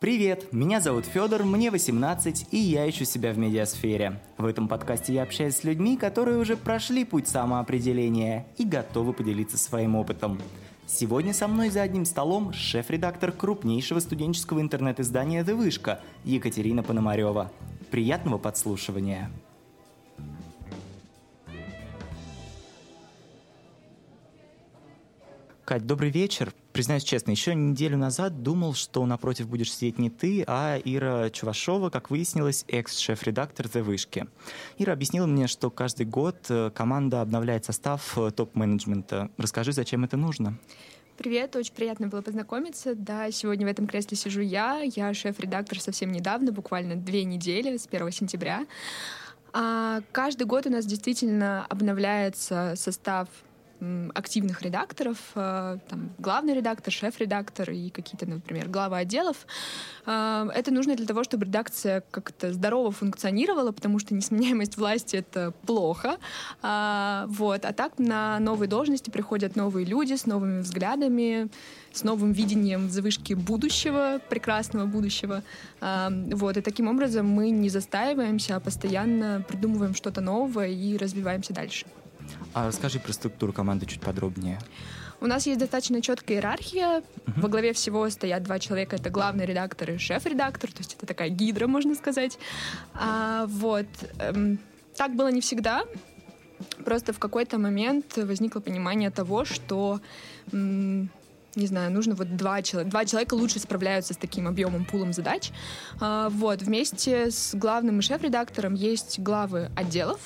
Привет, меня зовут Федор, мне 18, и я ищу себя в медиасфере. В этом подкасте я общаюсь с людьми, которые уже прошли путь самоопределения и готовы поделиться своим опытом. Сегодня со мной за одним столом шеф-редактор крупнейшего студенческого интернет-издания «The Вышка» Екатерина Пономарева. Приятного подслушивания! Кать, добрый вечер. Признаюсь честно, еще неделю назад думал, что напротив будешь сидеть не ты, а Ира Чувашова, как выяснилось, экс-шеф-редактор «The Вышки». Ира объяснила мне, что каждый год э, команда обновляет состав э, топ-менеджмента. Расскажи, зачем это нужно? Привет, очень приятно было познакомиться. Да, сегодня в этом кресле сижу я. Я шеф-редактор совсем недавно, буквально две недели, с 1 сентября. А каждый год у нас действительно обновляется состав активных редакторов, э, там, главный редактор, шеф-редактор и какие-то, например, главы отделов. Э, это нужно для того, чтобы редакция как-то здорово функционировала, потому что несменяемость власти — это плохо. А, вот. А так на новые должности приходят новые люди с новыми взглядами, с новым видением завышки будущего, прекрасного будущего. Вот. И таким образом мы не застаиваемся, а постоянно придумываем что-то новое и развиваемся дальше. А расскажи про структуру команды чуть подробнее. У нас есть достаточно четкая иерархия. Uh-huh. Во главе всего стоят два человека. Это главный редактор и шеф-редактор. То есть это такая гидра, можно сказать. А, вот. Эм, так было не всегда. Просто в какой-то момент возникло понимание того, что не знаю, нужно вот два человека. Два человека лучше справляются с таким объемом, пулом задач. А, вот, вместе с главным и шеф-редактором есть главы отделов,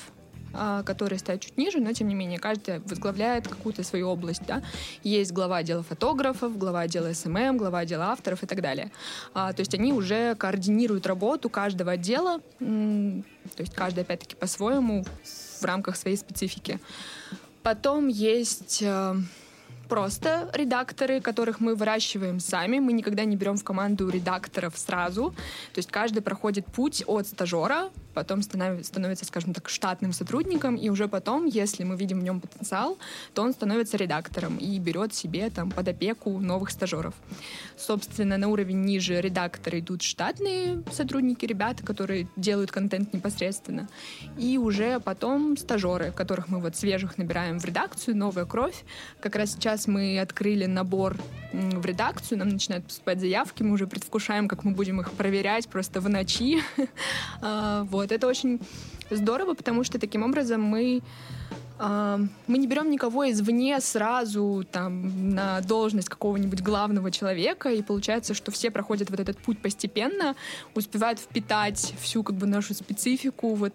которые стоят чуть ниже, но тем не менее каждый возглавляет какую-то свою область. Да? Есть глава отдела фотографов, глава отдела SMM, глава отдела авторов и так далее. А, то есть они уже координируют работу каждого отдела, то есть каждый опять-таки по-своему в рамках своей специфики. Потом есть э, просто редакторы, которых мы выращиваем сами. Мы никогда не берем в команду редакторов сразу. То есть каждый проходит путь от стажера потом становится, скажем так, штатным сотрудником, и уже потом, если мы видим в нем потенциал, то он становится редактором и берет себе там под опеку новых стажеров. Собственно, на уровень ниже редактора идут штатные сотрудники, ребята, которые делают контент непосредственно, и уже потом стажеры, которых мы вот свежих набираем в редакцию, новая кровь. Как раз сейчас мы открыли набор в редакцию, нам начинают поступать заявки, мы уже предвкушаем, как мы будем их проверять просто в ночи. А, вот, это очень здорово, потому что таким образом мы а, мы не берем никого извне сразу там, на должность какого-нибудь главного человека, и получается, что все проходят вот этот путь постепенно, успевают впитать всю как бы нашу специфику, вот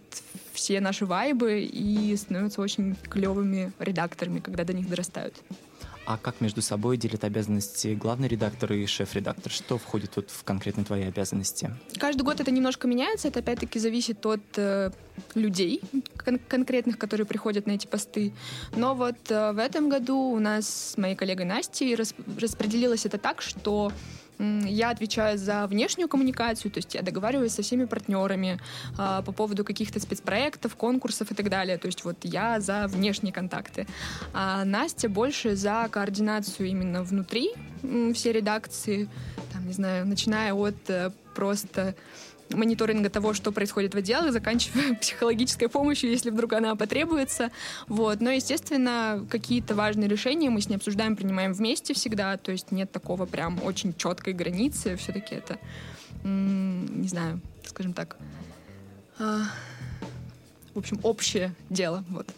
все наши вайбы и становятся очень клевыми редакторами, когда до них дорастают. А как между собой делят обязанности главный редактор и шеф-редактор? Что входит вот в конкретно твои обязанности? Каждый год это немножко меняется. Это опять-таки зависит от э, людей кон- конкретных, которые приходят на эти посты. Но вот э, в этом году у нас с моей коллегой Настей рас- распределилось это так, что я отвечаю за внешнюю коммуникацию, то есть я договариваюсь со всеми партнерами а, по поводу каких-то спецпроектов, конкурсов и так далее. То есть вот я за внешние контакты. А Настя больше за координацию именно внутри всей редакции, там, не знаю, начиная от э, просто мониторинга того, что происходит в отделах, заканчивая психологической помощью, если вдруг она потребуется. Вот. Но, естественно, какие-то важные решения мы с ней обсуждаем, принимаем вместе всегда, то есть нет такого прям очень четкой границы, все-таки это, не знаю, скажем так, а, в общем, общее дело. Вот.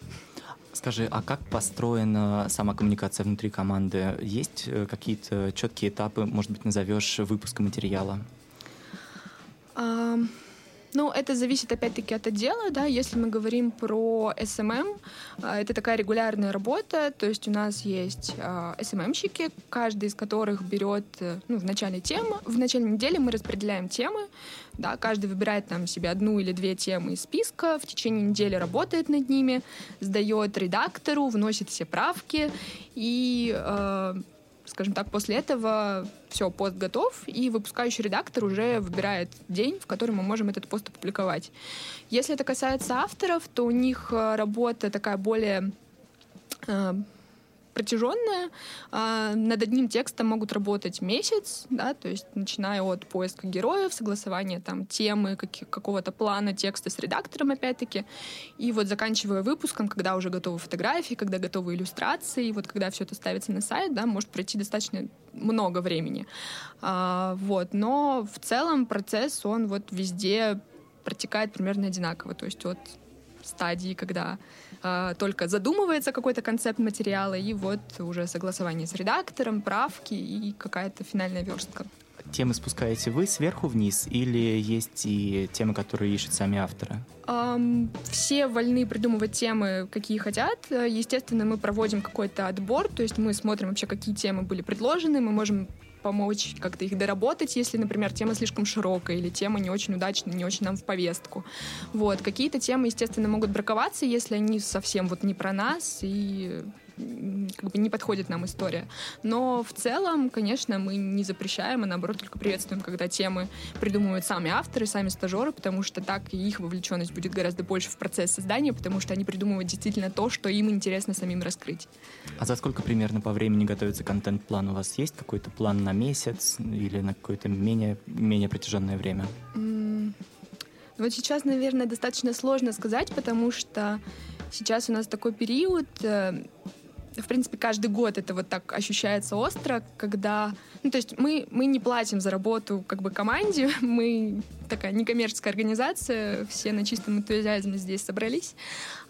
Скажи, а как построена сама коммуникация внутри команды? Есть э, какие-то четкие этапы, может быть, назовешь выпуска материала? Ну, это зависит опять-таки от отдела, да. Если мы говорим про SMM, а, это такая регулярная работа, то есть у нас есть SMM-щики, а, каждый из которых берет, э, ну, в начале темы, в начале недели мы распределяем темы, да, каждый выбирает там себе одну или две темы из списка, в течение недели работает над ними, сдает редактору, вносит все правки. И э, скажем так, после этого все, пост готов, и выпускающий редактор уже выбирает день, в который мы можем этот пост опубликовать. Если это касается авторов, то у них э, работа такая более э, протяженная. А, над одним текстом могут работать месяц, да, то есть начиная от поиска героев, согласования там темы, как, какого-то плана текста с редактором, опять-таки, и вот заканчивая выпуском, когда уже готовы фотографии, когда готовы иллюстрации, и вот когда все это ставится на сайт, да, может пройти достаточно много времени. А, вот, но в целом процесс, он вот везде протекает примерно одинаково, то есть от стадии, когда э, только задумывается какой-то концепт материала, и вот уже согласование с редактором, правки и какая-то финальная верстка. Темы спускаете вы сверху вниз или есть и темы, которые ищут сами авторы? Um, все вольны придумывать темы, какие хотят. Естественно, мы проводим какой-то отбор, то есть мы смотрим вообще, какие темы были предложены, мы можем помочь как-то их доработать, если, например, тема слишком широкая или тема не очень удачная, не очень нам в повестку. Вот. Какие-то темы, естественно, могут браковаться, если они совсем вот не про нас и как бы не подходит нам история. Но в целом, конечно, мы не запрещаем, а наоборот только приветствуем, когда темы придумывают сами авторы, сами стажеры, потому что так их вовлеченность будет гораздо больше в процесс создания, потому что они придумывают действительно то, что им интересно самим раскрыть. А за сколько примерно по времени готовится контент-план? У вас есть какой-то план на месяц или на какое-то менее, менее протяженное время? Вот сейчас, наверное, достаточно сложно сказать, потому что сейчас у нас такой период, э, в принципе, каждый год это вот так ощущается остро, когда... Ну, то есть мы, мы не платим за работу как бы команде, мы такая некоммерческая организация, все на чистом энтузиазме здесь собрались.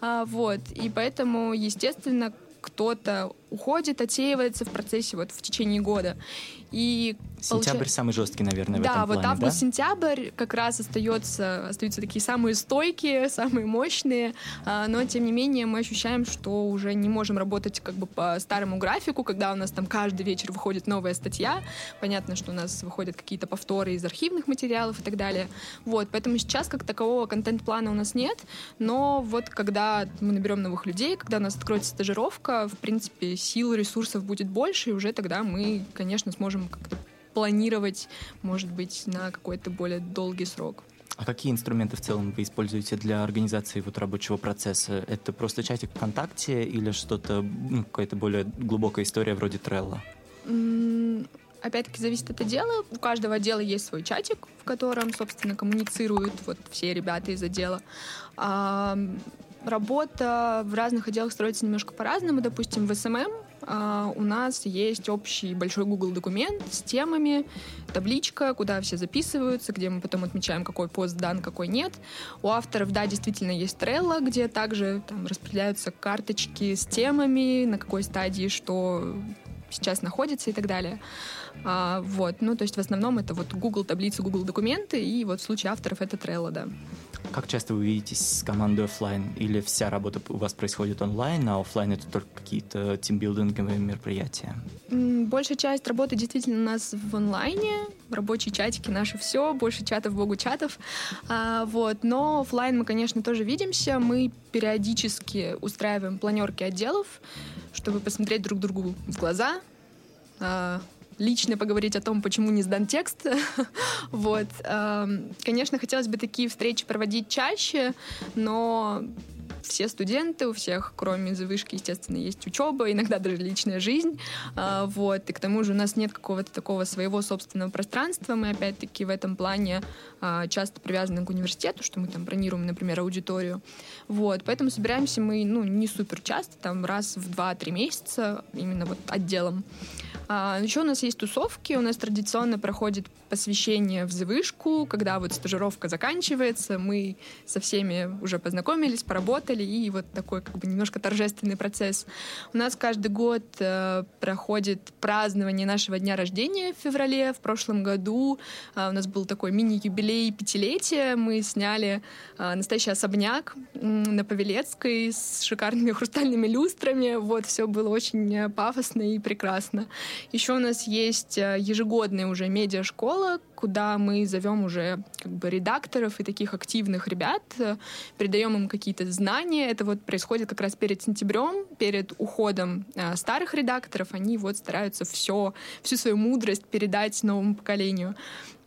А, вот, и поэтому, естественно, кто-то уходит, отсеивается в процессе вот в течение года. И Сентябрь получ... самый жесткий, наверное, да, в этом вот плане, август-сентябрь как раз остается, остаются такие самые стойкие, самые мощные, а, но тем не менее мы ощущаем, что уже не можем работать как бы по старому графику, когда у нас там каждый вечер выходит новая статья. Понятно, что у нас выходят какие-то повторы из архивных материалов и так далее. Вот, поэтому сейчас как такового контент-плана у нас нет, но вот когда мы наберем новых людей, когда у нас откроется стажировка, в принципе, сил, ресурсов будет больше, и уже тогда мы, конечно, сможем как-то планировать, может быть, на какой-то более долгий срок. А какие инструменты в целом вы используете для организации вот рабочего процесса? Это просто чатик ВКонтакте или что-то, ну, какая-то более глубокая история вроде Trello? Опять-таки зависит от отдела. У каждого отдела есть свой чатик, в котором, собственно, коммуницируют вот все ребята из отдела. А, работа в разных отделах строится немножко по-разному. Допустим, в SMM а, у нас есть общий большой Google документ с темами, табличка, куда все записываются, где мы потом отмечаем, какой пост дан, какой нет. У авторов, да, действительно есть Trello, где также там распределяются карточки с темами, на какой стадии что сейчас находится и так далее. А, вот, ну, то есть в основном это вот Google таблицы, Google документы, и вот в случае авторов это Trello, да. Как часто вы видитесь с командой офлайн? Или вся работа у вас происходит онлайн, а офлайн это только какие-то тимбилдинговые мероприятия? Большая часть работы действительно у нас в онлайне. Рабочие чатики наши все, больше чатов, богу чатов. А, вот. Но офлайн мы, конечно, тоже видимся. Мы периодически устраиваем планерки отделов, чтобы посмотреть друг другу в глаза, а, лично поговорить о том, почему не сдан текст. вот. Конечно, хотелось бы такие встречи проводить чаще, но все студенты, у всех, кроме завышки, естественно, есть учеба, иногда даже личная жизнь. А, вот. И к тому же у нас нет какого-то такого своего собственного пространства. Мы, опять-таки, в этом плане а, часто привязаны к университету, что мы там бронируем, например, аудиторию. Вот. Поэтому собираемся мы ну, не супер часто, там раз в 2-3 месяца, именно вот отделом. А, еще у нас есть тусовки, у нас традиционно проходит посвящение в завышку, когда вот стажировка заканчивается, мы со всеми уже познакомились, поработали, и вот такой как бы немножко торжественный процесс. У нас каждый год э, проходит празднование нашего дня рождения в феврале. В прошлом году э, у нас был такой мини-юбилей пятилетия. Мы сняли э, настоящий особняк на Павелецкой с шикарными хрустальными люстрами. Вот, все было очень э, пафосно и прекрасно. Еще у нас есть э, ежегодная уже медиашкола, куда мы зовем уже как бы редакторов и таких активных ребят, э, передаем им какие-то знания. Это вот происходит как раз перед сентябрем, перед уходом э, старых редакторов. Они вот стараются все, всю свою мудрость передать новому поколению.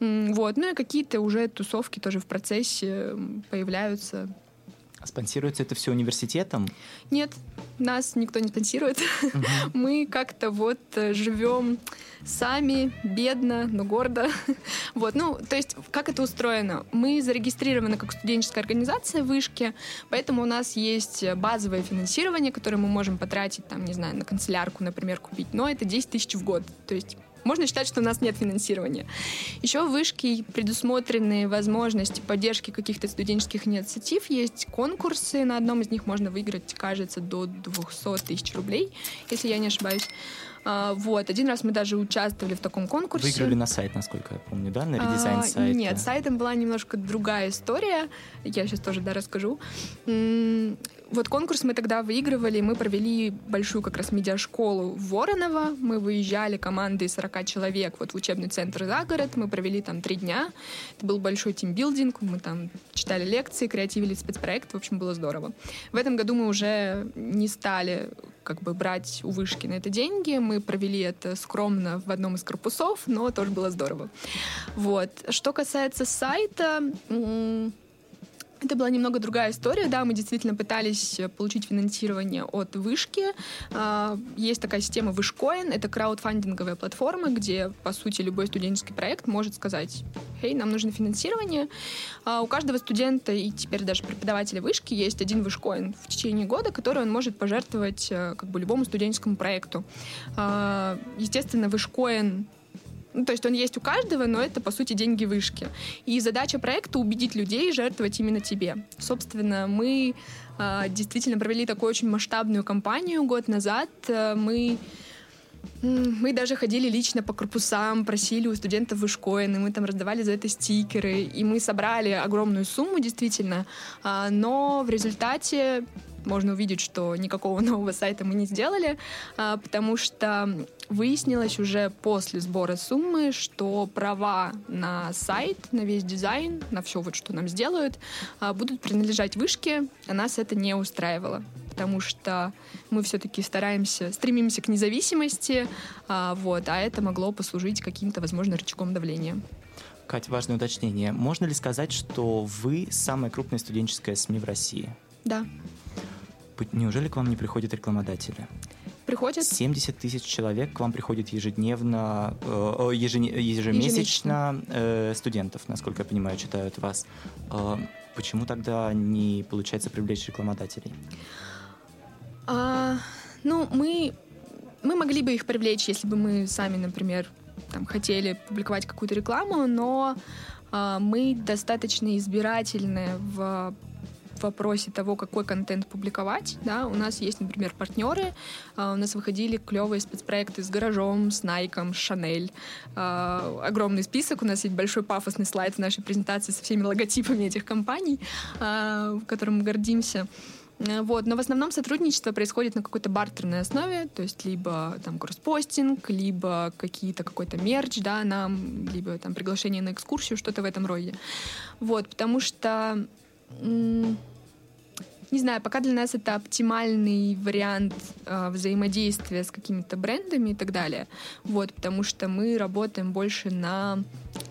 Вот. Ну и какие-то уже тусовки тоже в процессе появляются. Спонсируется это все университетом? Нет, нас никто не спонсирует. Мы как-то вот э, живем сами, бедно, но гордо. вот, ну, то есть, как это устроено? Мы зарегистрированы как студенческая организация в Вышке, поэтому у нас есть базовое финансирование, которое мы можем потратить, там, не знаю, на канцелярку, например, купить, но это 10 тысяч в год. То есть можно считать, что у нас нет финансирования. Еще в Вышке предусмотрены возможности поддержки каких-то студенческих инициатив. Есть конкурсы, на одном из них можно выиграть, кажется, до 200 тысяч рублей, если я не ошибаюсь. А, вот, один раз мы даже участвовали в таком конкурсе. Выиграли на сайт, насколько я помню, да, на редизайн а, сайта? Нет, сайтом была немножко другая история. Я сейчас тоже, да, расскажу. Вот конкурс мы тогда выигрывали, мы провели большую как раз медиашколу в Воронова, мы выезжали командой 40 человек вот в учебный центр за город, мы провели там три дня, это был большой тимбилдинг, мы там читали лекции, креативили спецпроект, в общем, было здорово. В этом году мы уже не стали как бы брать у вышки на это деньги. Мы провели это скромно в одном из корпусов, но тоже было здорово. Вот. Что касается сайта, это была немного другая история, да, мы действительно пытались получить финансирование от вышки. А, есть такая система Вышкоин, это краудфандинговая платформа, где, по сути, любой студенческий проект может сказать, «Хей, нам нужно финансирование». А, у каждого студента и теперь даже преподавателя вышки есть один Вышкоин в течение года, который он может пожертвовать э, как бы любому студенческому проекту. А, естественно, Вышкоин ну, то есть он есть у каждого, но это, по сути, деньги вышки. И задача проекта — убедить людей жертвовать именно тебе. Собственно, мы э, действительно провели такую очень масштабную кампанию год назад. Э, мы мы даже ходили лично по корпусам, просили у студентов вышкоины, мы там раздавали за это стикеры, и мы собрали огромную сумму, действительно, а, но в результате можно увидеть, что никакого нового сайта мы не сделали, а, потому что выяснилось уже после сбора суммы, что права на сайт, на весь дизайн, на все вот, что нам сделают, а, будут принадлежать вышке, а нас это не устраивало потому что мы все-таки стараемся, стремимся к независимости, а, вот, а это могло послужить каким-то, возможно, рычагом давления. Катя, важное уточнение. Можно ли сказать, что вы самая крупная студенческая СМИ в России? Да. Неужели к вам не приходят рекламодатели? Приходят. 70 тысяч человек к вам приходит ежедневно, э, ежене, ежемесячно э, студентов, насколько я понимаю, читают вас. Э, почему тогда не получается привлечь рекламодателей? А, ну, мы, мы могли бы их привлечь, если бы мы сами, например, там, хотели публиковать какую-то рекламу, но а, мы достаточно избирательны в вопросе того, какой контент публиковать. Да, у нас есть, например, партнеры. Uh, у нас выходили клевые спецпроекты с гаражом, с Найком, с Шанель. Uh, огромный список. У нас есть большой пафосный слайд в нашей презентации со всеми логотипами этих компаний, uh, которым мы гордимся. Э, вот. Но в основном сотрудничество происходит на какой-то бартерной основе, то есть либо там кросспостинг, либо какие-то какой-то мерч, да, нам, либо там приглашение на экскурсию, что-то в этом роде. Вот, потому что не знаю, пока для нас это оптимальный вариант э, взаимодействия с какими-то брендами и так далее. Вот, потому что мы работаем больше на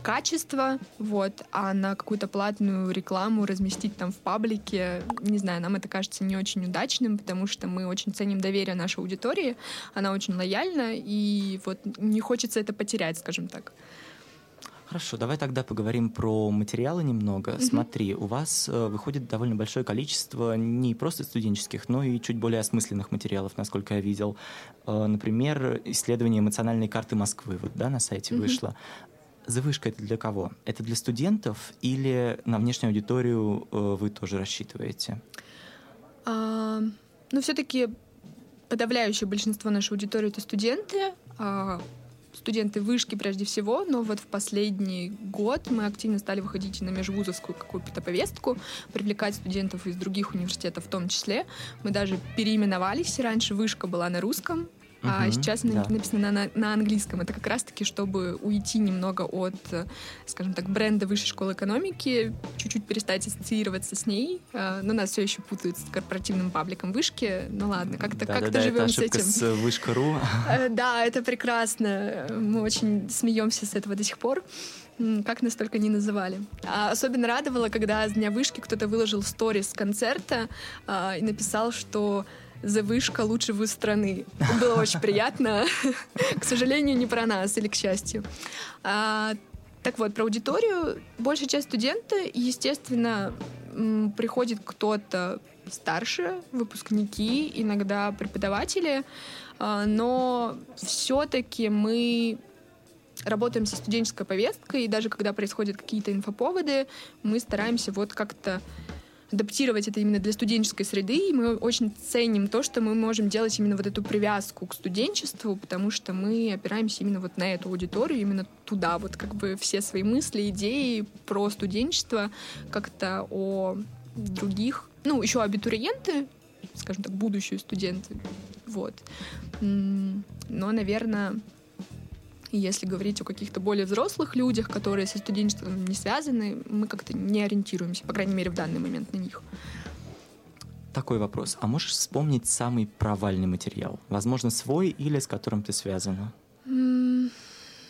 качество, вот, а на какую-то платную рекламу разместить там в паблике, не знаю, нам это кажется не очень удачным, потому что мы очень ценим доверие нашей аудитории, она очень лояльна, и вот не хочется это потерять, скажем так. Хорошо, давай тогда поговорим про материалы немного. Mm-hmm. Смотри, у вас э, выходит довольно большое количество не просто студенческих, но и чуть более осмысленных материалов, насколько я видел. Э, например, исследование эмоциональной карты Москвы, вот, да, на сайте mm-hmm. вышло. Завышка это для кого? Это для студентов или на внешнюю аудиторию э, вы тоже рассчитываете? А, ну, все-таки подавляющее большинство нашей аудитории это студенты. А студенты вышки прежде всего, но вот в последний год мы активно стали выходить на межвузовскую какую-то повестку, привлекать студентов из других университетов в том числе. Мы даже переименовались. Раньше вышка была на русском, а сейчас да. написано на, на английском. Это как раз-таки, чтобы уйти немного от, скажем так, бренда высшей школы экономики, чуть-чуть перестать ассоциироваться с ней. А, но нас все еще путают с корпоративным пабликом вышки. Ну ладно, как-то да, как да, живем с этим. с вышка.ру. Э, да, это прекрасно. Мы очень смеемся с этого до сих пор как нас только не называли. А особенно радовало, когда с Дня Вышки кто-то выложил сторис концерта а, и написал, что «Завышка лучший вуз страны». Было очень приятно. К сожалению, не про нас или к счастью. А, так вот, про аудиторию. Большая часть студента, естественно, приходит кто-то старше, выпускники, иногда преподаватели, а, но все-таки мы работаем со студенческой повесткой, и даже когда происходят какие-то инфоповоды, мы стараемся вот как-то адаптировать это именно для студенческой среды, и мы очень ценим то, что мы можем делать именно вот эту привязку к студенчеству, потому что мы опираемся именно вот на эту аудиторию, именно туда, вот как бы все свои мысли, идеи про студенчество, как-то о других, ну, еще абитуриенты, скажем так, будущие студенты, вот. Но, наверное, если говорить о каких-то более взрослых людях, которые со студенчеством не связаны, мы как-то не ориентируемся, по крайней мере, в данный момент на них. Такой вопрос. А можешь вспомнить самый провальный материал? Возможно, свой или с которым ты связана? М-м,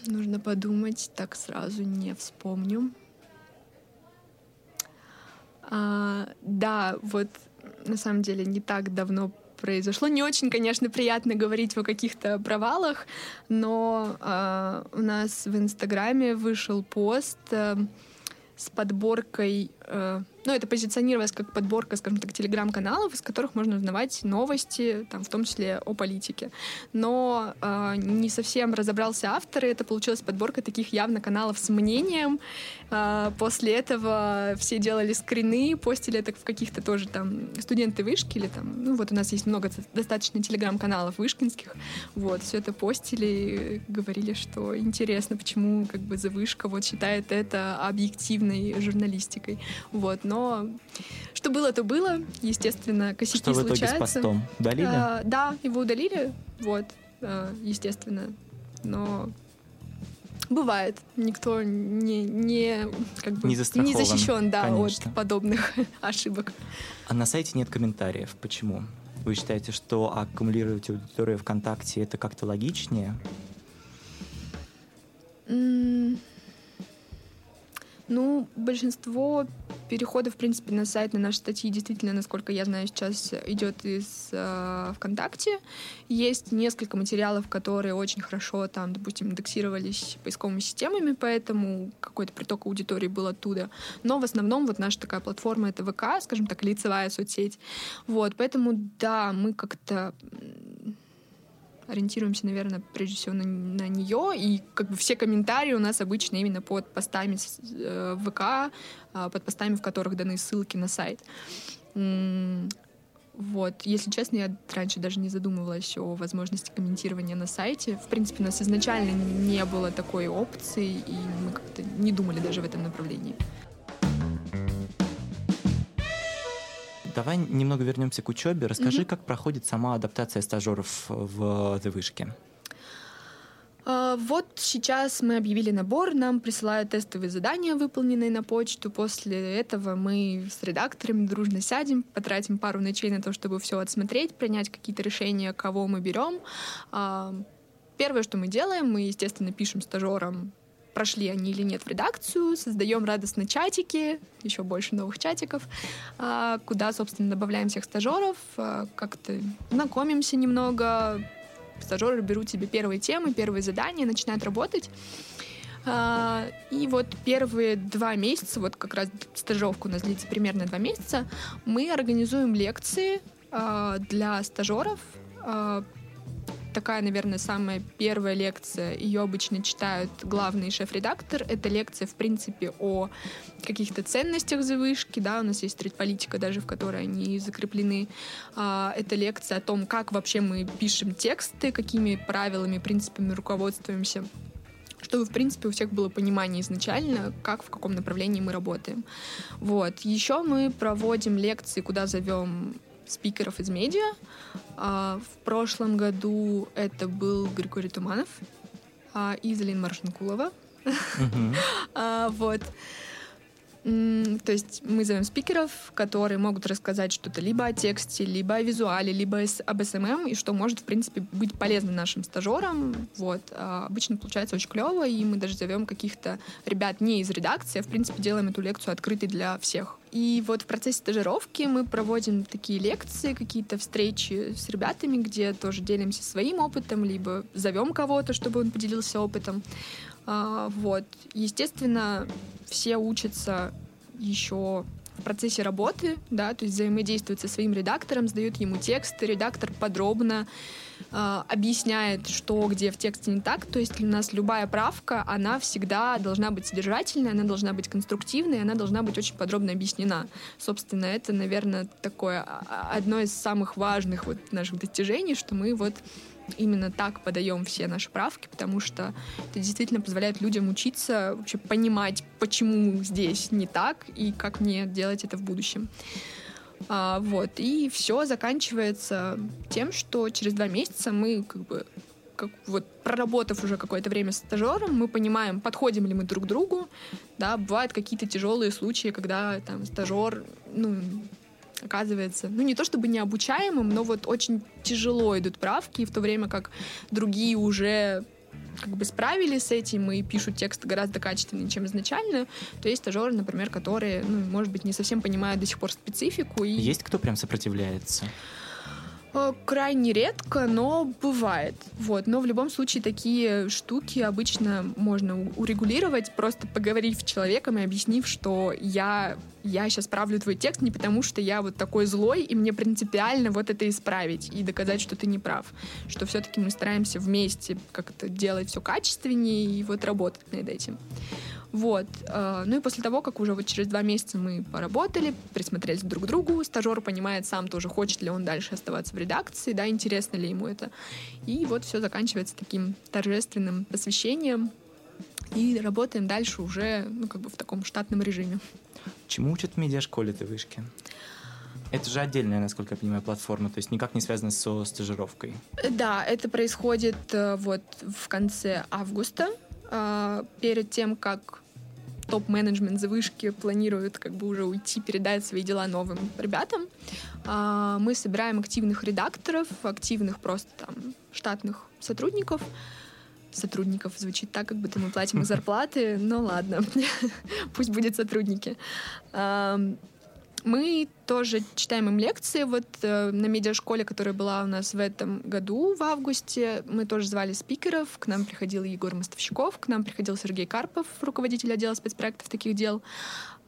нужно подумать, так сразу не вспомню. А, да, вот на самом деле не так давно произошло. Не очень, конечно, приятно говорить о каких-то провалах, но э, у нас в Инстаграме вышел пост э, с подборкой э, ну, это позиционировалось как подборка, скажем так, телеграм-каналов, из которых можно узнавать новости, там, в том числе о политике. Но э, не совсем разобрался автор, и это получилась подборка таких явно каналов с мнением. Э, после этого все делали скрины, постили это в каких-то тоже там студенты вышки или там, ну вот у нас есть много достаточно телеграм-каналов вышкинских, вот, все это постили, говорили, что интересно, почему как бы за вышка вот считает это объективной журналистикой, вот, но но что было, то было. Естественно, косяки что в итоге случаются. с постом? Удалили? А, да, его удалили, вот, а, естественно. Но бывает. Никто не, не, как бы, не, не защищен да, конечно. от подобных ошибок. А на сайте нет комментариев. Почему? Вы считаете, что аккумулировать аудиторию ВКонтакте это как-то логичнее? Mm. Ну, большинство переходов, в принципе, на сайт, на наши статьи действительно, насколько я знаю, сейчас идет из э, ВКонтакте. Есть несколько материалов, которые очень хорошо там, допустим, индексировались поисковыми системами, поэтому какой-то приток аудитории был оттуда. Но в основном вот наша такая платформа — это ВК, скажем так, лицевая соцсеть. Вот, поэтому, да, мы как-то ориентируемся, наверное, прежде всего на, на нее. И как бы все комментарии у нас обычно именно под постами э, ВК, э, под постами, в которых даны ссылки на сайт. Вот, если честно, я раньше даже не задумывалась о возможности комментирования на сайте. В принципе, у нас изначально не было такой опции, и мы как-то не думали даже в этом направлении. Давай немного вернемся к учебе. Расскажи, mm-hmm. как проходит сама адаптация стажеров в The Вышке. Uh, вот сейчас мы объявили набор, нам присылают тестовые задания, выполненные на почту. После этого мы с редакторами дружно сядем, потратим пару ночей на то, чтобы все отсмотреть, принять какие-то решения, кого мы берем. Uh, первое, что мы делаем, мы, естественно, пишем стажерам прошли они или нет в редакцию, создаем радостно чатики, еще больше новых чатиков, а, куда, собственно, добавляем всех стажеров, а, как-то знакомимся немного, стажеры берут себе первые темы, первые задания, начинают работать. А, и вот первые два месяца, вот как раз стажировка у нас длится примерно два месяца, мы организуем лекции для стажеров такая, наверное, самая первая лекция. Ее обычно читают главный шеф-редактор. Это лекция, в принципе, о каких-то ценностях завышки. Да, у нас есть политика даже, в которой они закреплены. А, это лекция о том, как вообще мы пишем тексты, какими правилами, принципами руководствуемся чтобы, в принципе, у всех было понимание изначально, как, в каком направлении мы работаем. Вот. Еще мы проводим лекции, куда зовем спикеров из медиа. А, в прошлом году это был Григорий Туманов а, и Залина Маршенкулова. А, вот. То есть мы зовем спикеров, которые могут рассказать что-то либо о тексте, либо о визуале, либо об SMM, и что может, в принципе, быть полезно нашим стажерам. Вот. А обычно получается очень клево, и мы даже зовем каких-то ребят не из редакции, а, в принципе, делаем эту лекцию открытой для всех. И вот в процессе стажировки мы проводим такие лекции, какие-то встречи с ребятами, где тоже делимся своим опытом, либо зовем кого-то, чтобы он поделился опытом. А, вот. Естественно, все учатся еще в процессе работы, да, то есть взаимодействуют со своим редактором, сдают ему текст, редактор подробно э, объясняет, что где в тексте не так. То есть у нас любая правка, она всегда должна быть содержательной, она должна быть конструктивной, она должна быть очень подробно объяснена. Собственно, это, наверное, такое а, одно из самых важных вот наших достижений, что мы вот именно так подаем все наши правки, потому что это действительно позволяет людям учиться, вообще понимать, почему здесь не так и как мне делать это в будущем. А, вот, и все заканчивается тем, что через два месяца мы как бы как, вот проработав уже какое-то время с стажером, мы понимаем, подходим ли мы друг к другу, да, бывают какие-то тяжелые случаи, когда там стажер, ну, оказывается, ну не то чтобы необучаемым, но вот очень тяжело идут правки, в то время как другие уже как бы справились с этим и пишут текст гораздо качественнее, чем изначально, то есть стажеры, например, которые, ну, может быть, не совсем понимают до сих пор специфику. И... Есть кто прям сопротивляется? Э, крайне редко, но бывает. Вот. Но в любом случае такие штуки обычно можно урегулировать, просто поговорив с человеком и объяснив, что я, я сейчас правлю твой текст не потому, что я вот такой злой, и мне принципиально вот это исправить и доказать, что ты не прав. Что все-таки мы стараемся вместе как-то делать все качественнее и вот работать над этим. Вот. Э, ну и после того, как уже вот через два месяца мы поработали, присмотрелись друг к другу, стажер понимает сам тоже, хочет ли он дальше оставаться в редакции, да, интересно ли ему это. И вот все заканчивается таким торжественным посвящением. И работаем дальше уже, ну, как бы в таком штатном режиме. Чему учат в медиашколе ты вышки? Это же отдельная, насколько я понимаю, платформа, то есть никак не связана со стажировкой. Да, это происходит э, вот в конце августа, э, перед тем, как топ-менеджмент завышки планирует как бы уже уйти, передать свои дела новым ребятам. А, мы собираем активных редакторов, активных просто там штатных сотрудников. Сотрудников звучит так, как будто мы платим их зарплаты, но ладно, пусть будет сотрудники. Мы тоже читаем им лекции. Вот э, на медиашколе, которая была у нас в этом году, в августе, мы тоже звали спикеров. К нам приходил Егор Мостовщиков, к нам приходил Сергей Карпов, руководитель отдела спецпроектов таких дел.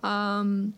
Um,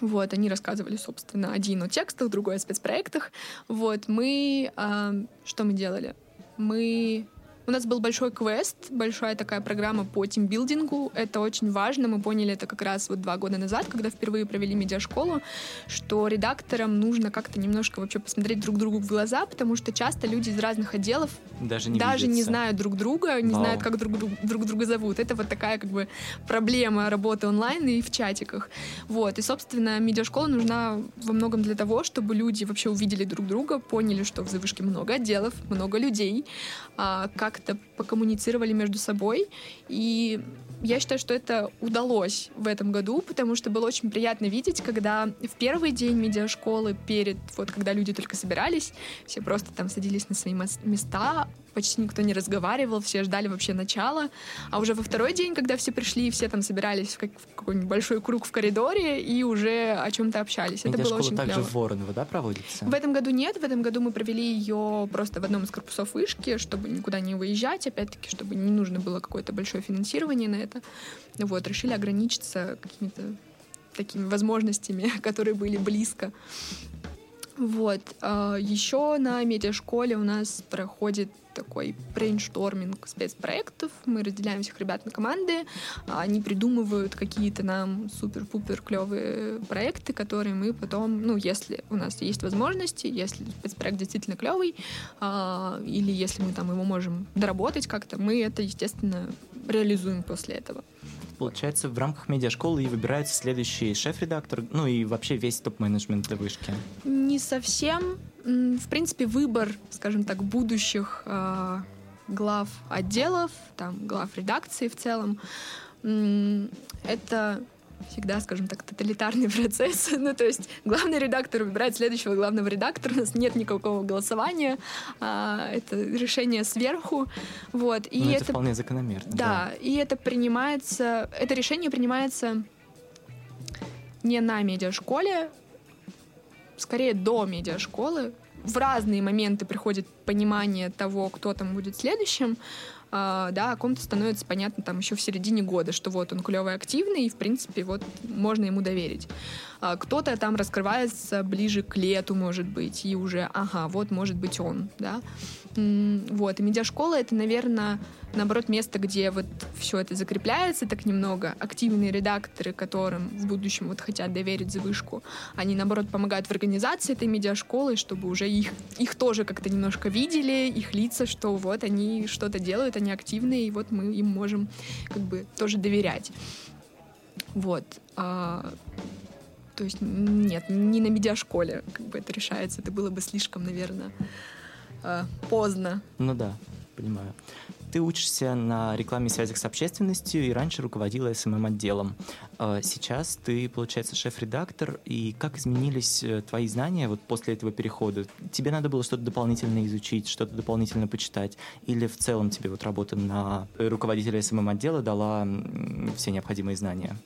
вот, они рассказывали, собственно, один о текстах, другой о спецпроектах. Вот, мы... Э, что мы делали? Мы у нас был большой квест, большая такая программа по тимбилдингу. Это очень важно. Мы поняли это как раз вот два года назад, когда впервые провели медиашколу, что редакторам нужно как-то немножко вообще посмотреть друг другу в глаза, потому что часто люди из разных отделов даже не, даже не знают друг друга, не Вау. знают, как друг, друг, друг друга зовут. Это вот такая как бы проблема работы онлайн и в чатиках. Вот. И, собственно, медиашкола нужна во многом для того, чтобы люди вообще увидели друг друга, поняли, что в завышке много отделов, много людей, а, как-то покоммуницировали между собой. И я считаю, что это удалось в этом году, потому что было очень приятно видеть, когда в первый день медиашколы, перед, вот когда люди только собирались, все просто там садились на свои места, почти никто не разговаривал, все ждали вообще начала. А уже во второй день, когда все пришли, все там собирались в, как, в какой-нибудь большой круг в коридоре и уже о чем-то общались. Это было очень также клево. в Вороново, да, проводится? В этом году нет. В этом году мы провели ее просто в одном из корпусов вышки, чтобы никуда не выезжать, опять-таки, чтобы не нужно было какое-то большое финансирование на это. Вот, решили ограничиться какими-то такими возможностями, которые были близко. Вот. А, Еще на медиашколе у нас проходит такой brainstorming спецпроектов. Мы разделяем всех ребят на команды. Они придумывают какие-то нам супер-пупер клевые проекты, которые мы потом, ну, если у нас есть возможности, если спецпроект действительно клевый, а, или если мы там его можем доработать как-то, мы это, естественно, реализуем после этого. Получается, в рамках медиашколы и выбирается следующий шеф-редактор, ну и вообще весь топ-менеджмент для вышки? Не совсем. В принципе, выбор, скажем так, будущих э, глав отделов, там, глав редакции в целом, это всегда, скажем так, тоталитарный процесс. ну, то есть главный редактор выбирает следующего главного редактора, у нас нет никакого голосования, а, это решение сверху, вот. И ну, это, это вполне закономерно. Да, да, и это принимается, это решение принимается не на медиашколе, скорее до медиашколы. В разные моменты приходит понимание того, кто там будет следующим, да, о ком-то становится понятно там еще в середине года, что вот он клевый, активный, и, в принципе, вот можно ему доверить. А, кто-то там раскрывается ближе к лету, может быть, и уже, ага, вот может быть он, да. Вот, и медиашкола — это, наверное, наоборот, место, где вот все это закрепляется так немного. Активные редакторы, которым в будущем вот хотят доверить за вышку, они, наоборот, помогают в организации этой медиашколы, чтобы уже их, их тоже как-то немножко видели, их лица, что вот они что-то делают, они активные, и вот мы им можем как бы тоже доверять. Вот. То есть нет, не на медиашколе как бы это решается. Это было бы слишком, наверное, а, поздно. Ну да, понимаю. Ты учишься на рекламе и связях с общественностью и раньше руководила СММ-отделом. А сейчас ты, получается, шеф-редактор. И как изменились э, твои знания вот после этого перехода? Тебе надо было что-то дополнительно изучить, что-то дополнительно почитать? Или в целом тебе вот работа на руководителя СММ-отдела дала все необходимые знания?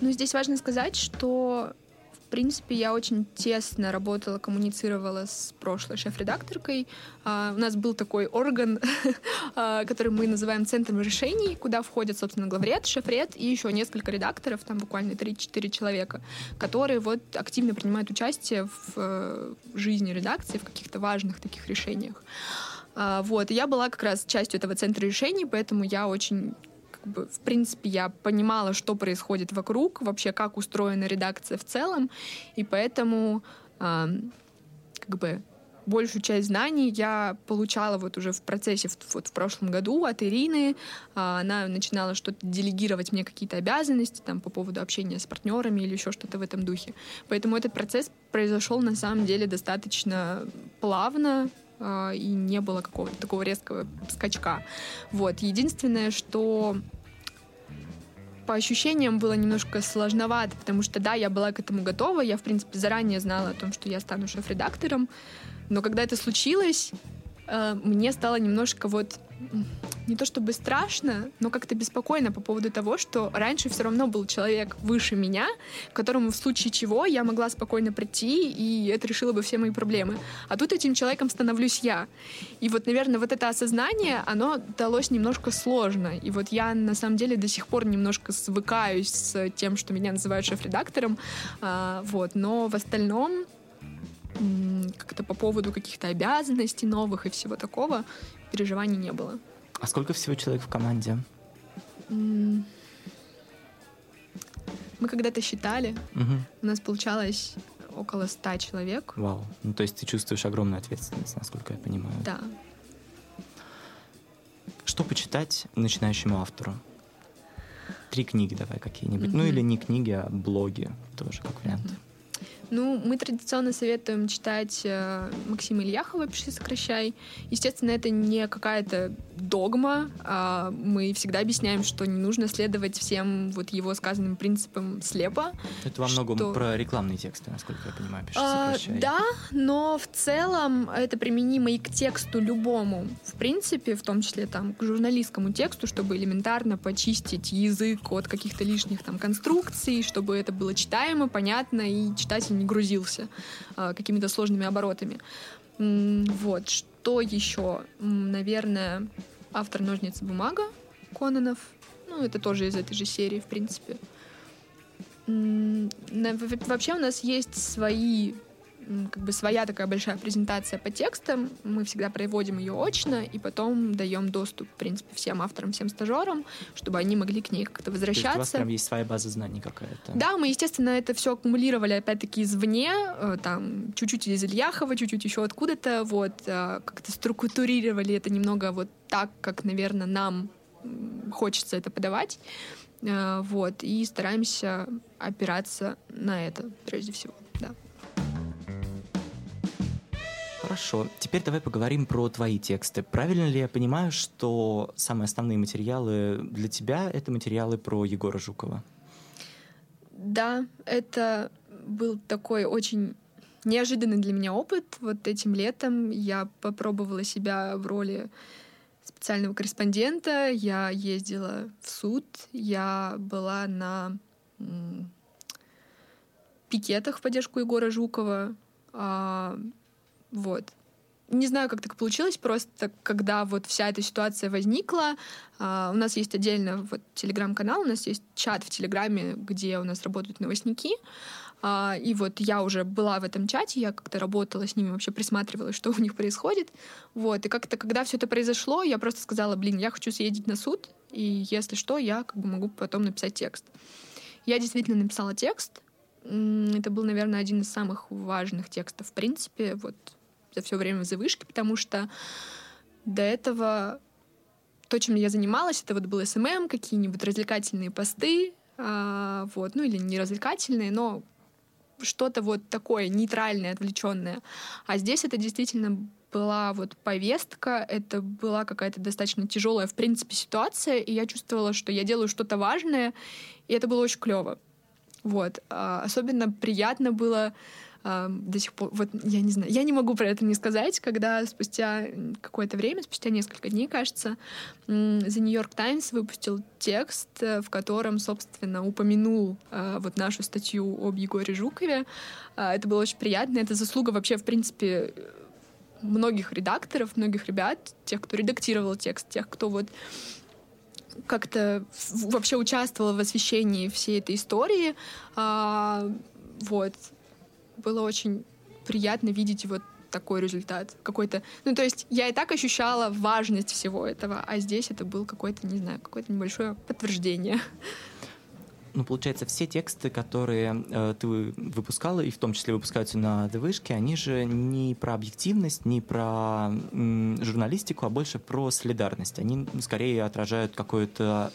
Ну, здесь важно сказать, что в принципе, я очень тесно работала, коммуницировала с прошлой шеф-редакторкой. Uh, у нас был такой орган, uh, который мы называем центром решений, куда входят, собственно, главред, шеф-ред и еще несколько редакторов, там буквально 3-4 человека, которые вот активно принимают участие в uh, жизни редакции, в каких-то важных таких решениях. Вот, и я была как раз частью этого центра решений, поэтому я очень в принципе, я понимала, что происходит вокруг, вообще как устроена редакция в целом, и поэтому э, как бы большую часть знаний я получала вот уже в процессе вот в прошлом году от Ирины. А, она начинала что-то делегировать мне какие-то обязанности там по поводу общения с партнерами или еще что-то в этом духе. Поэтому этот процесс произошел на самом деле достаточно плавно, а, и не было какого-то такого резкого скачка. Вот. Единственное, что по ощущениям было немножко сложновато, потому что, да, я была к этому готова, я, в принципе, заранее знала о том, что я стану шеф-редактором, но когда это случилось, э, мне стало немножко вот не то чтобы страшно, но как-то беспокойно по поводу того, что раньше все равно был человек выше меня, к которому в случае чего я могла спокойно прийти, и это решило бы все мои проблемы. А тут этим человеком становлюсь я. И вот, наверное, вот это осознание, оно далось немножко сложно. И вот я, на самом деле, до сих пор немножко свыкаюсь с тем, что меня называют шеф-редактором. А, вот. Но в остальном как-то по поводу каких-то обязанностей новых и всего такого переживаний не было. А сколько всего человек в команде? Мы когда-то считали, угу. у нас получалось около ста человек. Вау. Ну, то есть ты чувствуешь огромную ответственность, насколько я понимаю. Да. Что почитать начинающему автору? Три книги давай какие-нибудь. Mm-hmm. Ну или не книги, а блоги тоже как вариант. Mm-hmm. Ну, мы традиционно советуем читать э, Максима Ильяхова «Пиши, сокращай». Естественно, это не какая-то догма. А мы всегда объясняем, что не нужно следовать всем вот его сказанным принципам слепо. Это во многом что... про рекламные тексты, насколько я понимаю, «Пиши, а, сокращай». Да, но в целом это применимо и к тексту любому. В принципе, в том числе там к журналистскому тексту, чтобы элементарно почистить язык от каких-то лишних там конструкций, чтобы это было читаемо, понятно и читатель не грузился а, какими-то сложными оборотами. Вот. Что еще? Наверное, автор «Ножницы. Бумага» Кононов. Ну, это тоже из этой же серии, в принципе. Вообще у нас есть свои как бы своя такая большая презентация по текстам. Мы всегда проводим ее очно и потом даем доступ, в принципе, всем авторам, всем стажерам, чтобы они могли к ней как-то возвращаться. То есть у вас прям есть своя база знаний какая-то? Да, мы, естественно, это все аккумулировали, опять-таки, извне, э, там, чуть-чуть из Ильяхова, чуть-чуть еще откуда-то, вот, э, как-то структурировали это немного вот так, как, наверное, нам хочется это подавать, э, вот, и стараемся опираться на это, прежде всего, да. Хорошо. Теперь давай поговорим про твои тексты. Правильно ли я понимаю, что самые основные материалы для тебя — это материалы про Егора Жукова? Да, это был такой очень неожиданный для меня опыт. Вот этим летом я попробовала себя в роли специального корреспондента, я ездила в суд, я была на пикетах в поддержку Егора Жукова. Вот. Не знаю, как так получилось, просто когда вот вся эта ситуация возникла, а, у нас есть отдельно вот телеграм-канал, у нас есть чат в телеграме, где у нас работают новостники, а, и вот я уже была в этом чате, я как-то работала с ними, вообще присматривала, что у них происходит. Вот. И как-то, когда все это произошло, я просто сказала, блин, я хочу съездить на суд, и если что, я как бы могу потом написать текст. Я действительно написала текст. Это был, наверное, один из самых важных текстов, в принципе, вот за все время в завышке, потому что до этого то, чем я занималась, это вот был SMM, какие-нибудь развлекательные посты, а, вот, ну или не развлекательные, но что-то вот такое нейтральное, отвлеченное. А здесь это действительно была вот повестка, это была какая-то достаточно тяжелая, в принципе, ситуация, и я чувствовала, что я делаю что-то важное, и это было очень клево. Вот. А особенно приятно было до сих пор, вот я не знаю, я не могу про это не сказать, когда спустя какое-то время, спустя несколько дней, кажется, The New York Times выпустил текст, э, в котором, собственно, упомянул э, вот нашу статью об Егоре Жукове. А, это было очень приятно, это заслуга вообще, в принципе, многих редакторов, многих ребят, тех, кто редактировал текст, тех, кто вот как-то вообще участвовал в освещении всей этой истории. А, вот было очень приятно видеть вот такой результат какой-то. Ну, то есть я и так ощущала важность всего этого, а здесь это был какой-то, не знаю, какое-то небольшое подтверждение. Ну, получается, все тексты, которые э, ты выпускала, и в том числе выпускаются на ДВшке, они же не про объективность, не про м, журналистику, а больше про солидарность. Они скорее отражают какое-то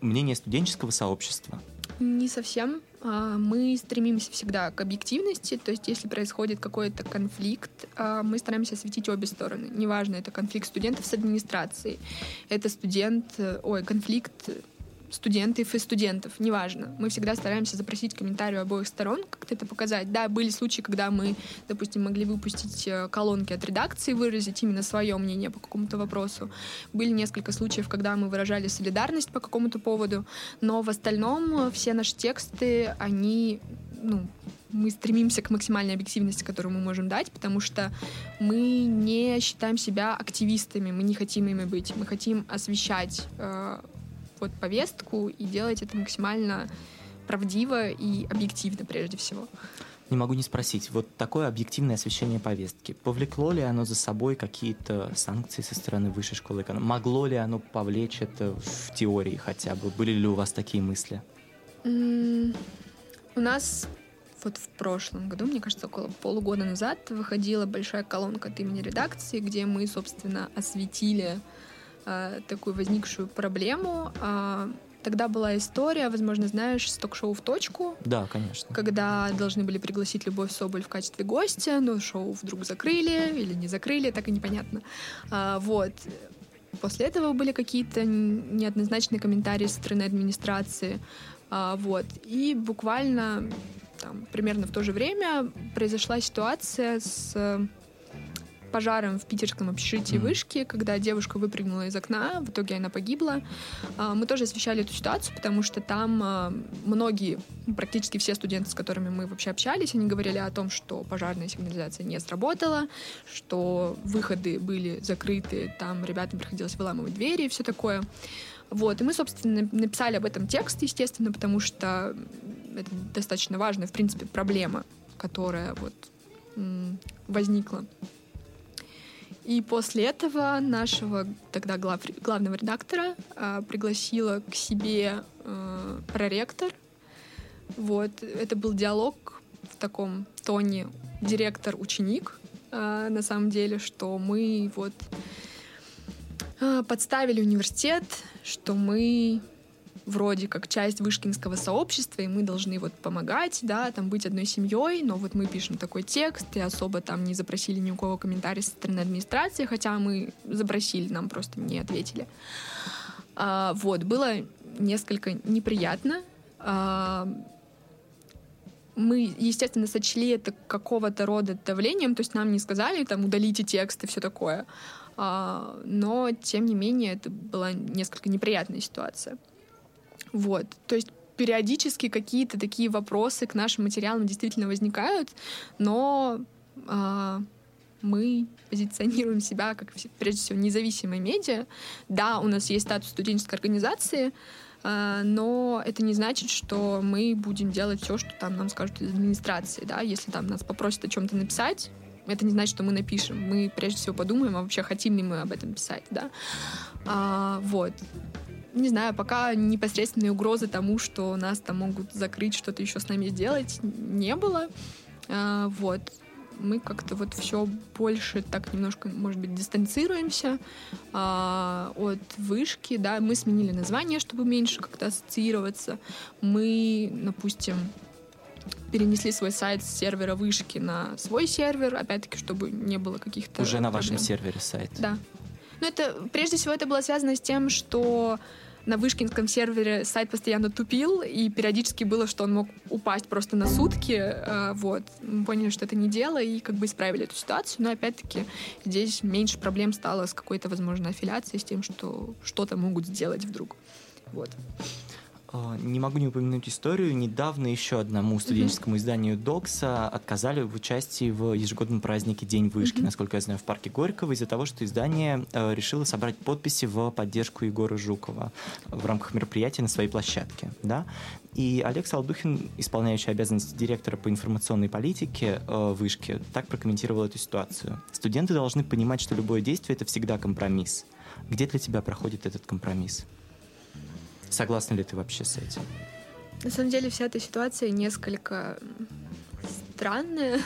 мнение студенческого сообщества. Не совсем. А, мы стремимся всегда к объективности, то есть если происходит какой-то конфликт, а, мы стараемся осветить обе стороны. Неважно, это конфликт студентов с администрацией, это студент, э, ой, конфликт студентов и студентов, неважно. Мы всегда стараемся запросить комментарий обоих сторон, как-то это показать. Да, были случаи, когда мы, допустим, могли выпустить э, колонки от редакции, выразить именно свое мнение по какому-то вопросу. Были несколько случаев, когда мы выражали солидарность по какому-то поводу, но в остальном э, все наши тексты, они, ну, мы стремимся к максимальной объективности, которую мы можем дать, потому что мы не считаем себя активистами, мы не хотим ими быть, мы хотим освещать э, вот повестку и делать это максимально правдиво и объективно прежде всего. Не могу не спросить, вот такое объективное освещение повестки, повлекло ли оно за собой какие-то санкции со стороны высшей школы экономики? Могло ли оно повлечь это в теории хотя бы? Были ли у вас такие мысли? Mm, у нас вот в прошлом году, мне кажется, около полугода назад выходила большая колонка от имени редакции, где мы, собственно, осветили э, такую возникшую проблему. Э, тогда была история, возможно, знаешь, с ток-шоу «В точку». Да, конечно. Когда должны были пригласить Любовь Соболь в качестве гостя, но шоу вдруг закрыли или не закрыли, так и непонятно. А, вот. После этого были какие-то неоднозначные комментарии со стороны администрации. А, вот. И буквально там, примерно в то же время произошла ситуация с пожаром в питерском общежитии mm-hmm. вышки, когда девушка выпрыгнула из окна, в итоге она погибла. А, мы тоже освещали эту ситуацию, потому что там а, многие, практически все студенты, с которыми мы вообще общались, они говорили о том, что пожарная сигнализация не сработала, что выходы были закрыты, там ребятам приходилось выламывать двери и все такое. Вот, и мы, собственно, написали об этом текст, естественно, потому что это достаточно важная, в принципе, проблема, которая вот возникла и после этого нашего тогда глав, главного редактора э, пригласила к себе э, проректор. Вот. Это был диалог в таком тоне директор-ученик, э, на самом деле, что мы вот э, подставили университет, что мы вроде как часть вышкинского сообщества, и мы должны вот помогать, да, там быть одной семьей, но вот мы пишем такой текст, и особо там не запросили ни у кого комментарий со стороны администрации, хотя мы запросили, нам просто не ответили. А, вот, было несколько неприятно. А, мы, естественно, сочли это какого-то рода давлением, то есть нам не сказали, там, удалите текст и все такое. А, но, тем не менее, это была несколько неприятная ситуация. Вот, то есть периодически какие-то такие вопросы к нашим материалам действительно возникают, но а, мы позиционируем себя как, прежде всего, независимые медиа. Да, у нас есть статус студенческой организации, а, но это не значит, что мы будем делать все, что там нам скажут из администрации. Да? Если там нас попросят о чем-то написать, это не значит, что мы напишем. Мы прежде всего подумаем, а вообще хотим ли мы об этом писать. Да? А, вот не знаю, пока непосредственные угрозы тому, что нас там могут закрыть, что-то еще с нами сделать, не было. А, вот. Мы как-то вот все больше так немножко, может быть, дистанцируемся а, от вышки, да, мы сменили название, чтобы меньше как-то ассоциироваться. Мы, допустим, перенесли свой сайт с сервера вышки на свой сервер, опять-таки, чтобы не было каких-то Уже на проблем. вашем сервере сайт? Да. Но это, прежде всего, это было связано с тем, что на вышкинском сервере сайт постоянно тупил, и периодически было, что он мог упасть просто на сутки. Э, вот. Мы поняли, что это не дело, и как бы исправили эту ситуацию. Но опять-таки здесь меньше проблем стало с какой-то, возможно, аффилиацией, с тем, что что-то могут сделать вдруг. Вот. А, не могу не упомянуть историю. Недавно еще одному студенческому mm-hmm. изданию Докса отказали в участии в ежегодном празднике День вышки, mm-hmm. насколько я знаю, в парке Горького, из-за того, что издание э, решило собрать подписи в поддержку Егора Жукова в рамках мероприятия на своей площадке. Да? И Олег Салдухин, исполняющий обязанности директора по информационной политике э, вышки, так прокомментировал эту ситуацию. Студенты должны понимать, что любое действие — это всегда компромисс. Где для тебя проходит этот компромисс? Согласна ли ты вообще с этим? На самом деле вся эта ситуация несколько странная.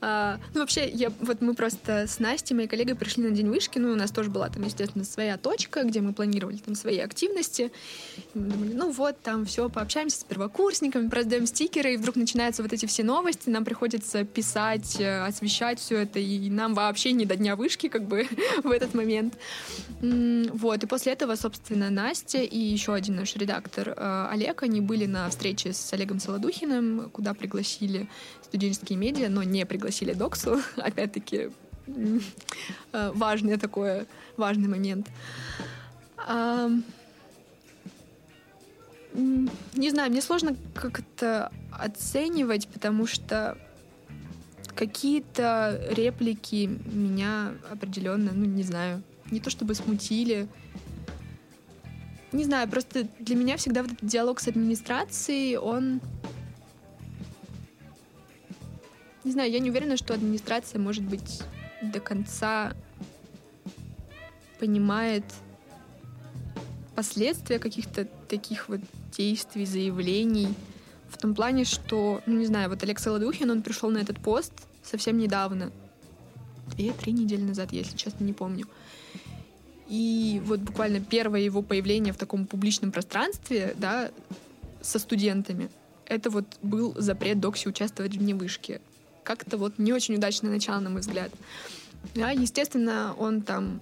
А, ну, вообще, я, вот мы просто с Настей, моей коллегой, пришли на День вышки. Ну, у нас тоже была там, естественно, своя точка, где мы планировали там свои активности. И мы думали, ну вот, там все, пообщаемся с первокурсниками, проздаем стикеры, и вдруг начинаются вот эти все новости, нам приходится писать, э, освещать все это, и нам вообще не до дня вышки, как бы, в этот момент. Вот, и после этого, собственно, Настя и еще один наш редактор э, Олег, они были на встрече с Олегом Солодухиным, куда пригласили студенческие медиа, но не пригласили Доксу. Опять-таки, э, важный такой, важный момент. Не знаю, мне сложно как-то оценивать, потому что какие-то реплики меня определенно, ну, не знаю, не то чтобы смутили. Не знаю, просто для меня всегда вот этот диалог с администрацией, он не знаю, я не уверена, что администрация, может быть, до конца понимает последствия каких-то таких вот действий, заявлений. В том плане, что, ну не знаю, вот Олег Солодухин, он пришел на этот пост совсем недавно. Две, три недели назад, если честно, не помню. И вот буквально первое его появление в таком публичном пространстве, да, со студентами, это вот был запрет Докси участвовать в невышке как-то вот не очень удачное начало, на мой взгляд. Да, естественно, он там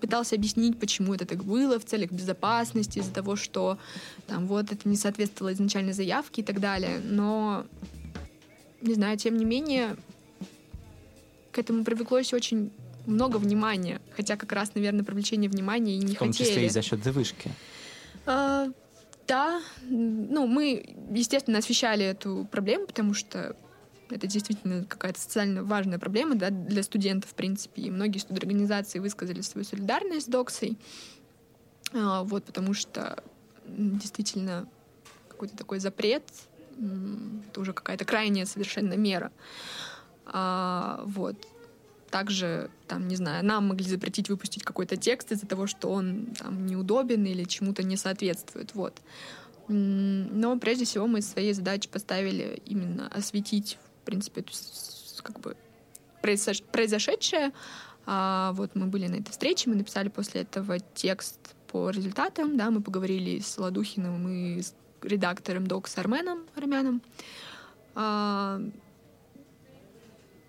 пытался объяснить, почему это так было в целях безопасности, из-за того, что там вот это не соответствовало изначальной заявке и так далее. Но, не знаю, тем не менее, к этому привлеклось очень много внимания. Хотя как раз, наверное, привлечение внимания и не хотели. В том хотели. числе и за счет завышки. А, да, ну, мы, естественно, освещали эту проблему, потому что это действительно какая-то социально важная проблема да, для студентов, в принципе. И многие студорганизации высказали свою солидарность с Доксой. А, вот, потому что действительно какой-то такой запрет это уже какая-то крайняя совершенно мера. А, вот. Также, там, не знаю, нам могли запретить выпустить какой-то текст из-за того, что он там неудобен или чему-то не соответствует. Вот. Но прежде всего мы своей задачей поставили именно осветить в принципе, как бы произошедшее. А, вот мы были на этой встрече, мы написали после этого текст по результатам, да, мы поговорили с Ладухиным и с редактором Док с Арменом Армяном. А,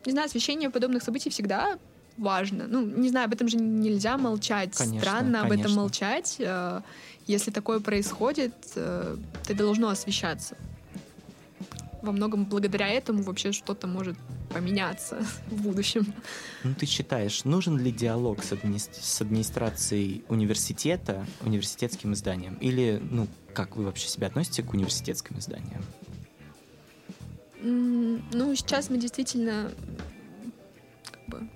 не знаю, освещение подобных событий всегда важно. Ну, не знаю, об этом же нельзя молчать. Конечно, Странно об конечно. этом молчать. Э, Если такое происходит, э, это должно освещаться. Во многом благодаря этому вообще что-то может поменяться в будущем. Ну, ты считаешь, нужен ли диалог с, админи- с администрацией университета, университетским изданием? Или, ну, как вы вообще себя относите к университетским изданиям? Ну, сейчас мы действительно как бы,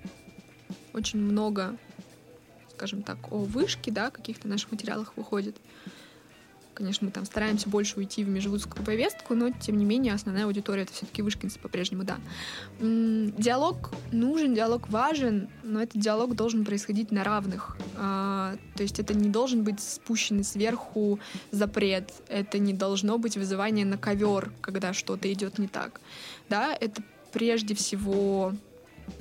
очень много, скажем так, о вышке, да, каких-то наших материалах выходит. Конечно, мы там стараемся больше уйти в межвузскую повестку, но, тем не менее, основная аудитория — это все-таки вышкинцы по-прежнему, да. Диалог нужен, диалог важен, но этот диалог должен происходить на равных. А, То есть это не должен быть спущенный сверху запрет, это не должно быть вызывание на ковер, когда что-то идет не так. Да, это прежде всего...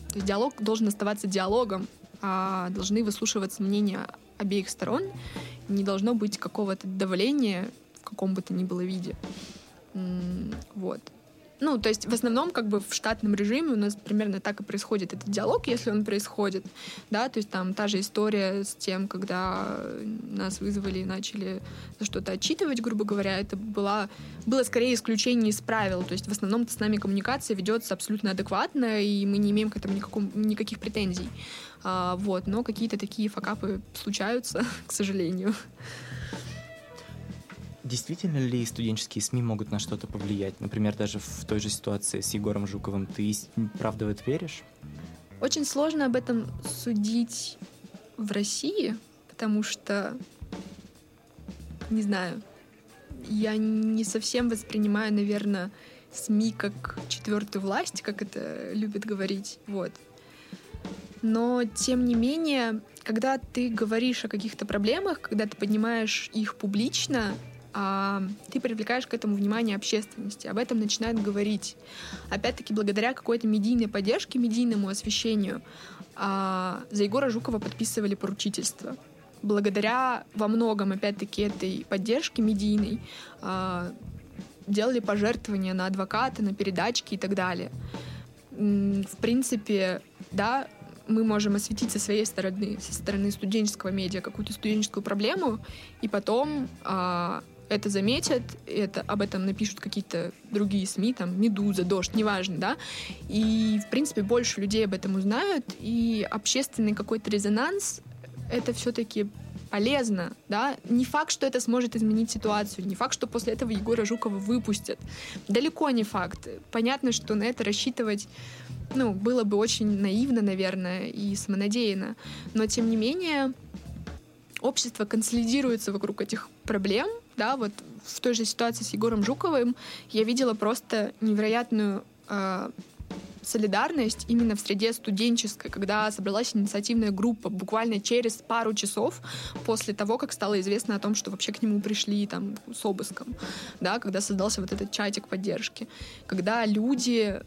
То есть диалог должен оставаться диалогом, а должны выслушиваться мнения обеих сторон, не должно быть какого-то давления в каком бы то ни было виде. Вот. Ну, то есть в основном как бы в штатном режиме у нас примерно так и происходит этот диалог, если он происходит, да, то есть там та же история с тем, когда нас вызвали и начали за что-то отчитывать, грубо говоря, это была, было скорее исключение из правил, то есть в основном с нами коммуникация ведется абсолютно адекватно, и мы не имеем к этому никаком, никаких претензий, А, вот, но какие-то такие факапы случаются, к сожалению. Действительно ли студенческие СМИ могут на что-то повлиять? Например, даже в той же ситуации с Егором Жуковым. Ты правда в это веришь? Очень сложно об этом судить в России, потому что, не знаю, я не совсем воспринимаю, наверное, СМИ как четвертую власть, как это любят говорить. Вот. Но, тем не менее, когда ты говоришь о каких-то проблемах, когда ты поднимаешь их публично, а, ты привлекаешь к этому внимание общественности, об этом начинают говорить. Опять-таки, благодаря какой-то медийной поддержке, медийному освещению, а, за Егора Жукова подписывали поручительство. Благодаря во многом, опять-таки, этой поддержке медийной а, делали пожертвования на адвоката, на передачки и так далее. В принципе, да, мы можем осветить со своей стороны, со стороны студенческого медиа какую-то студенческую проблему, и потом а, это заметят, это, об этом напишут какие-то другие СМИ, там, «Медуза», «Дождь», неважно, да, и, в принципе, больше людей об этом узнают, и общественный какой-то резонанс — это все-таки полезно, да, не факт, что это сможет изменить ситуацию, не факт, что после этого Егора Жукова выпустят, далеко не факт. Понятно, что на это рассчитывать ну, было бы очень наивно, наверное, и самонадеянно. Но, тем не менее, общество консолидируется вокруг этих проблем, да, вот в той же ситуации с Егором Жуковым я видела просто невероятную э, солидарность именно в среде студенческой, когда собралась инициативная группа буквально через пару часов после того, как стало известно о том, что вообще к нему пришли там с обыском, да, когда создался вот этот чатик поддержки, когда люди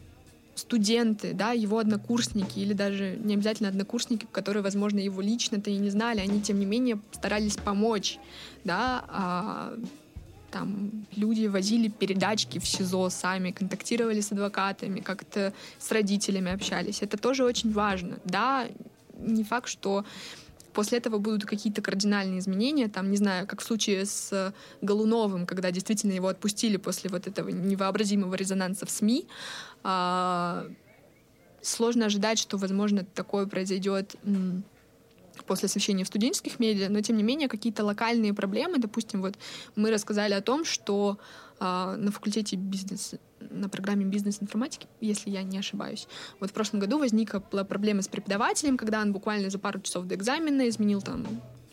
студенты, да, его однокурсники или даже не обязательно однокурсники, которые, возможно, его лично-то и не знали, они, тем не менее, старались помочь, да, а, там люди возили передачки в СИЗО сами, контактировали с адвокатами, как-то с родителями общались. Это тоже очень важно. Да, не факт, что после этого будут какие-то кардинальные изменения, там, не знаю, как в случае с Голуновым, когда действительно его отпустили после вот этого невообразимого резонанса в СМИ, сложно ожидать, что, возможно, такое произойдет после освещения в студенческих медиа, но тем не менее какие-то локальные проблемы, допустим, вот мы рассказали о том, что а, на факультете бизнес на программе бизнес-информатики, если я не ошибаюсь. Вот в прошлом году возникла проблема с преподавателем, когда он буквально за пару часов до экзамена изменил там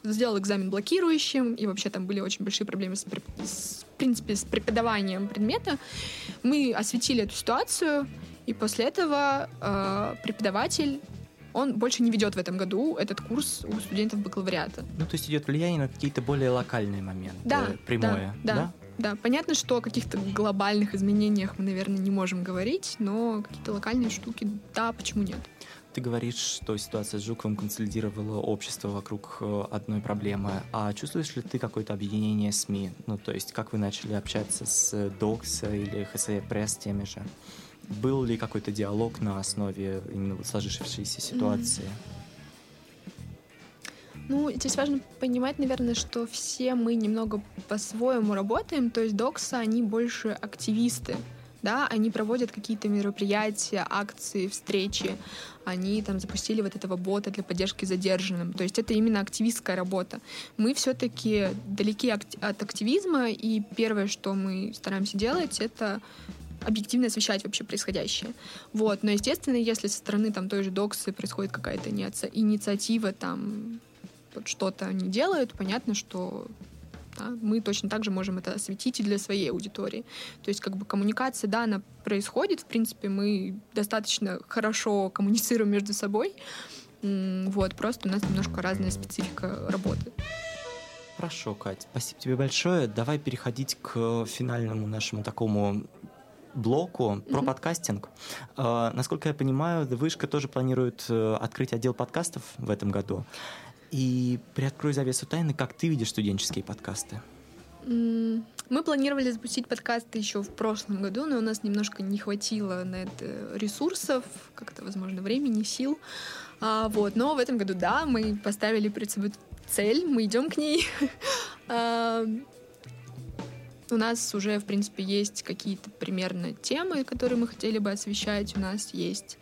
сделал экзамен блокирующим, и вообще там были очень большие проблемы с, с, в принципе, с преподаванием предмета. Мы осветили эту ситуацию, и после этого э, преподаватель он больше не ведет в этом году этот курс у студентов бакалавриата. Ну, то есть идет влияние на какие-то более локальные моменты, Да, прямое, да, да. Да, понятно, что о каких-то глобальных изменениях мы, наверное, не можем говорить, но какие-то локальные штуки, да, почему нет? Ты говоришь, что ситуация с Жуковым консолидировала общество вокруг э, одной проблемы. А чувствуешь ли ты какое-то объединение СМИ? Ну, то есть, как вы начали общаться с Докс или ХСЕ Пресс теми же? Был ли какой-то диалог на основе именно сложившейся ситуации? Ну, здесь важно понимать, наверное, что все мы немного по-своему работаем. То есть доксы, они больше активисты да, они проводят какие-то мероприятия, акции, встречи, они там запустили вот этого бота для поддержки задержанным. То есть это именно активистская работа. Мы все-таки далеки от активизма, и первое, что мы стараемся делать, это объективно освещать вообще происходящее. Вот. Но, естественно, если со стороны там той же Доксы происходит какая-то инициатива, там что-то они делают, понятно, что да, мы точно так же можем это осветить и для своей аудитории. То есть как бы коммуникация, да, она происходит, в принципе, мы достаточно хорошо коммуницируем между собой, вот, просто у нас немножко разная специфика работы. Хорошо, Кать, спасибо тебе большое. Давай переходить к финальному нашему такому блоку про mm-hmm. подкастинг. Э, насколько я понимаю, Вышка тоже планирует э, открыть отдел подкастов в этом году. И приоткрой завесу тайны, как ты видишь студенческие подкасты? Мы планировали запустить подкасты еще в прошлом году, но у нас немножко не хватило на это ресурсов, как-то, возможно, времени, сил. А, вот. Но в этом году, да, мы поставили перед собой цель, мы идем к ней. а, у нас уже, в принципе, есть какие-то примерно темы, которые мы хотели бы освещать. У нас есть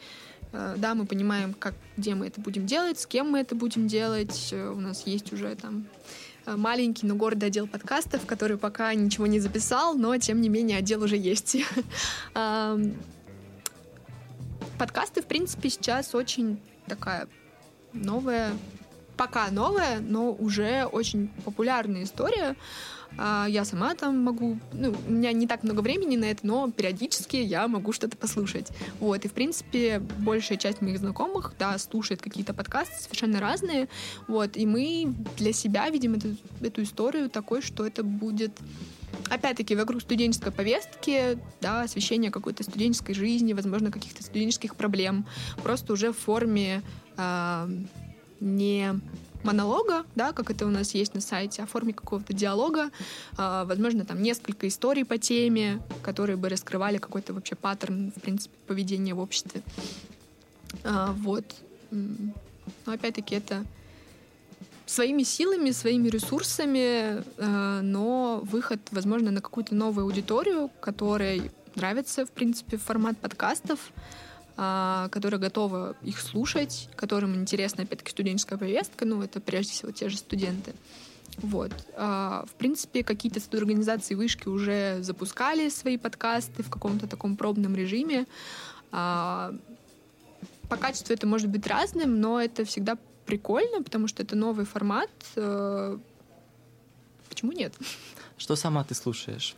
да, мы понимаем, как, где мы это будем делать, с кем мы это будем делать. Э, у нас есть уже там э, маленький, но гордый отдел подкастов, который пока ничего не записал, но тем не менее отдел уже есть. Подкасты, в принципе, сейчас очень такая новая, пока новая, но уже очень популярная история. А, я сама там могу, ну, у меня не так много времени на это, но периодически я могу что-то послушать. Вот, и, в принципе, большая часть моих знакомых, да, слушает какие-то подкасты совершенно разные, вот, и мы для себя видим эту, эту историю такой, что это будет опять-таки, вокруг студенческой повестки, да, освещение какой-то студенческой жизни, возможно, каких-то студенческих проблем, просто уже в форме э, не монолога, да, как это у нас есть на сайте, о форме какого-то диалога, э, возможно, там несколько историй по теме, которые бы раскрывали какой-то вообще паттерн, в принципе, поведения в обществе. Э, вот. Но опять-таки это своими силами, своими ресурсами, э, но выход, возможно, на какую-то новую аудиторию, которой нравится, в принципе, формат подкастов, а, которые готовы их слушать, которым интересна, опять-таки, студенческая повестка, ну, это прежде всего те же студенты. Вот. А, в принципе, какие-то организации вышки уже запускали свои подкасты в каком-то таком пробном режиме. А, по качеству это может быть разным, но это всегда прикольно, потому что это новый формат. Э, почему нет? Что сама ты слушаешь?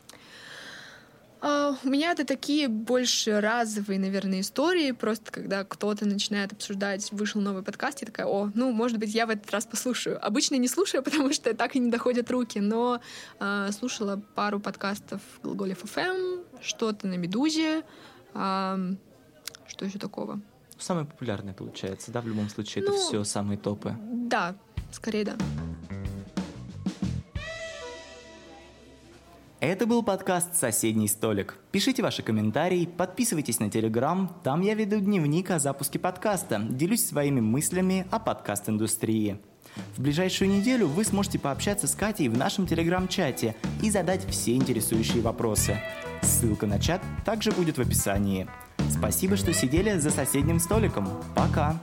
Uh, у меня это такие больше разовые, наверное, истории. Просто когда кто-то начинает обсуждать, вышел новый подкаст, я такая, о, ну, может быть, я в этот раз послушаю. Обычно не слушаю, потому что так и не доходят руки, но uh, слушала пару подкастов Глаголев FM, что-то на Медузе, uh, что еще такого. Самое популярное получается, да, в любом случае, ну, это все самые топы. Да, скорее да. Это был подкаст «Соседний столик». Пишите ваши комментарии, подписывайтесь на Телеграм, там я веду дневник о запуске подкаста, делюсь своими мыслями о подкаст-индустрии. В ближайшую неделю вы сможете пообщаться с Катей в нашем Телеграм-чате и задать все интересующие вопросы. Ссылка на чат также будет в описании. Спасибо, что сидели за соседним столиком. Пока!